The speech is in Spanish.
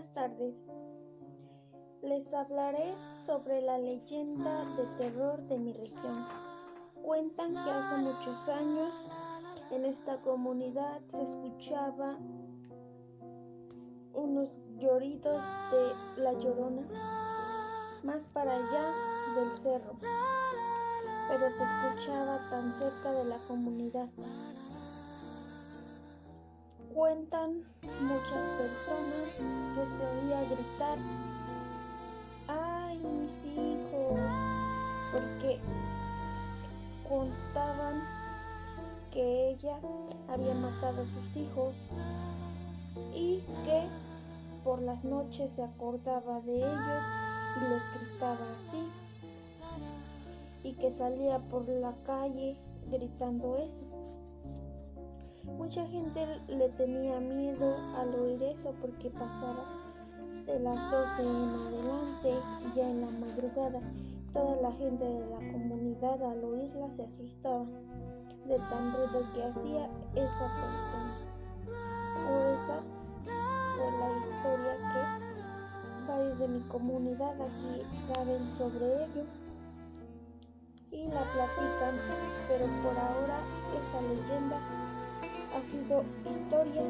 buenas tardes. Les hablaré sobre la leyenda de terror de mi región. Cuentan que hace muchos años en esta comunidad se escuchaba unos lloridos de la llorona más para allá del cerro, pero se escuchaba tan cerca de la comunidad. Cuentan muchas personas que se oía gritar, ¡ay, mis hijos! Porque contaban que ella había matado a sus hijos y que por las noches se acordaba de ellos y les gritaba así y que salía por la calle gritando eso. Mucha gente le tenía miedo al oír eso porque pasaba de las 12 en adelante, ya en la madrugada. Toda la gente de la comunidad al oírla se asustaba de tan ruido que hacía esa persona. O esa fue la historia que varios de mi comunidad aquí saben sobre ello y la platican, pero por ahora esa leyenda ha sido historia